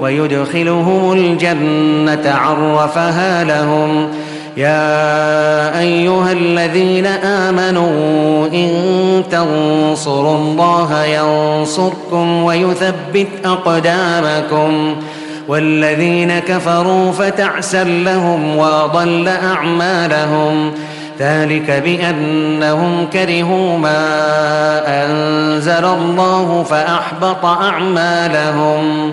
ويدخلهم الجنة عرفها لهم. يا أيها الذين آمنوا إن تنصروا الله ينصركم ويثبت أقدامكم. والذين كفروا فتعسا لهم وأضل أعمالهم. ذلك بأنهم كرهوا ما أنزل الله فأحبط أعمالهم.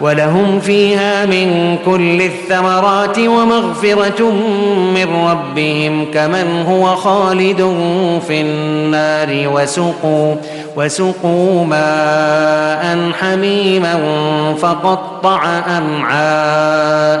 ولهم فيها من كل الثمرات ومغفرة من ربهم كمن هو خالد في النار وسقوا وسقوا ماء حميما فقطع أمعاءهم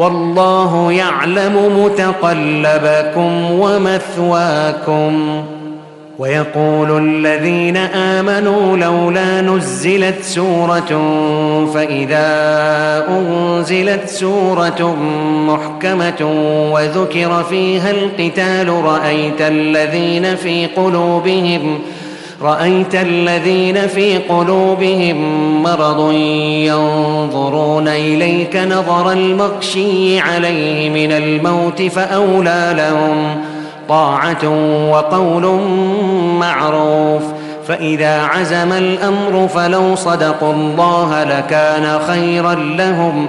والله يعلم متقلبكم ومثواكم. ويقول الذين آمنوا لولا نزلت سورة فإذا أنزلت سورة محكمة وذكر فيها القتال رأيت الذين في قلوبهم رأيت الذين في قلوبهم مرض ينظرون إليك نظر المغشي عليه من الموت فأولى لهم طاعة وقول معروف فإذا عزم الأمر فلو صدقوا الله لكان خيرا لهم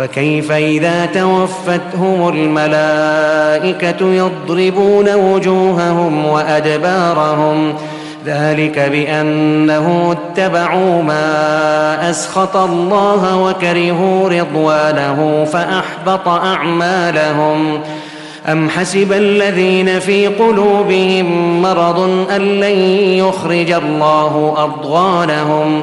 فكيف إذا توفتهم الملائكة يضربون وجوههم وأدبارهم؟ ذلك بأنه اتبعوا ما أسخط الله وكرهوا رضوانه فأحبط أعمالهم. أم حسب الذين في قلوبهم مرض أن لن يخرج الله أضغانهم؟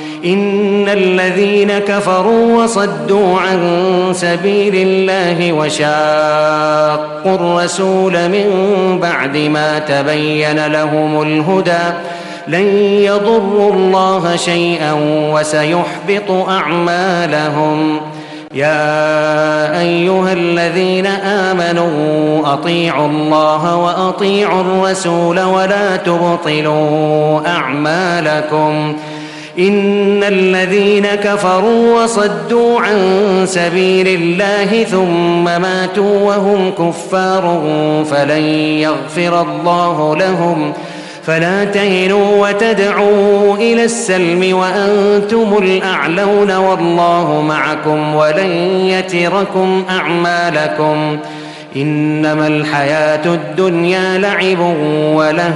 إن الذين كفروا وصدوا عن سبيل الله وشاقوا الرسول من بعد ما تبين لهم الهدى لن يضروا الله شيئا وسيحبط أعمالهم. يا أيها الذين آمنوا أطيعوا الله وأطيعوا الرسول ولا تبطلوا أعمالكم. إن الذين كفروا وصدوا عن سبيل الله ثم ماتوا وهم كفار فلن يغفر الله لهم. فلا تهنوا وتدعوا إلى السلم وأنتم الأعلون والله معكم ولن يتركم أعمالكم. إنما الحياة الدنيا لعب وله